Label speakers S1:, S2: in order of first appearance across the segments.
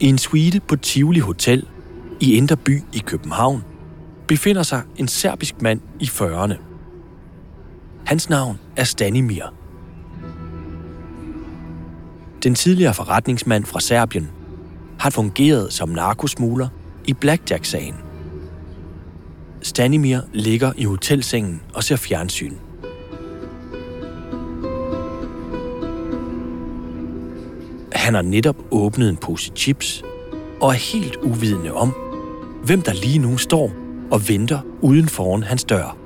S1: I en suite på Tivoli Hotel i Indre By i København befinder sig en serbisk mand i 40'erne. Hans navn er Stanimir. Den tidligere forretningsmand fra Serbien har fungeret som narkosmugler i Blackjack-sagen. Stanimir ligger i hotelsengen og ser fjernsyn. Han har netop åbnet en pose chips og er helt uvidende om, hvem der lige nu står og venter uden foran hans dør.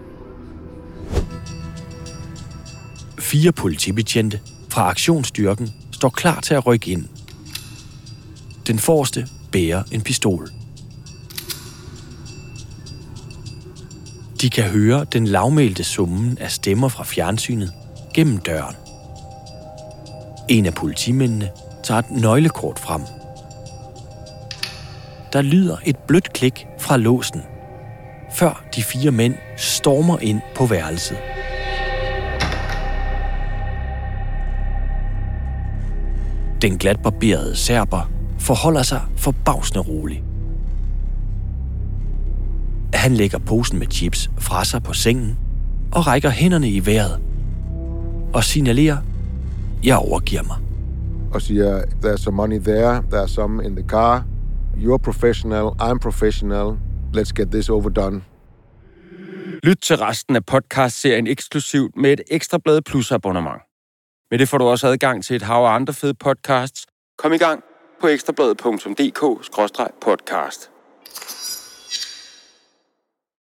S1: Fire politibetjente fra aktionsstyrken står klar til at rykke ind. Den forreste bærer en pistol. De kan høre den lavmælte summen af stemmer fra fjernsynet gennem døren. En af politimændene tager et nøglekort frem. Der lyder et blødt klik fra låsen, før de fire mænd stormer ind på værelset. Den glatbarberede serber forholder sig forbavsende rolig. Han lægger posen med chips fra sig på sengen og rækker hænderne i vejret og signalerer, jeg overgiver mig.
S2: Og siger, there's some money there, there's some in the car. You're professional, I'm professional. Let's get this over done.
S3: Lyt til resten af podcast-serien eksklusivt med et Ekstra blad Plus abonnement. Med det får du også adgang til et hav af andre fede podcasts. Kom i gang på ekstrabladet.dk-podcast.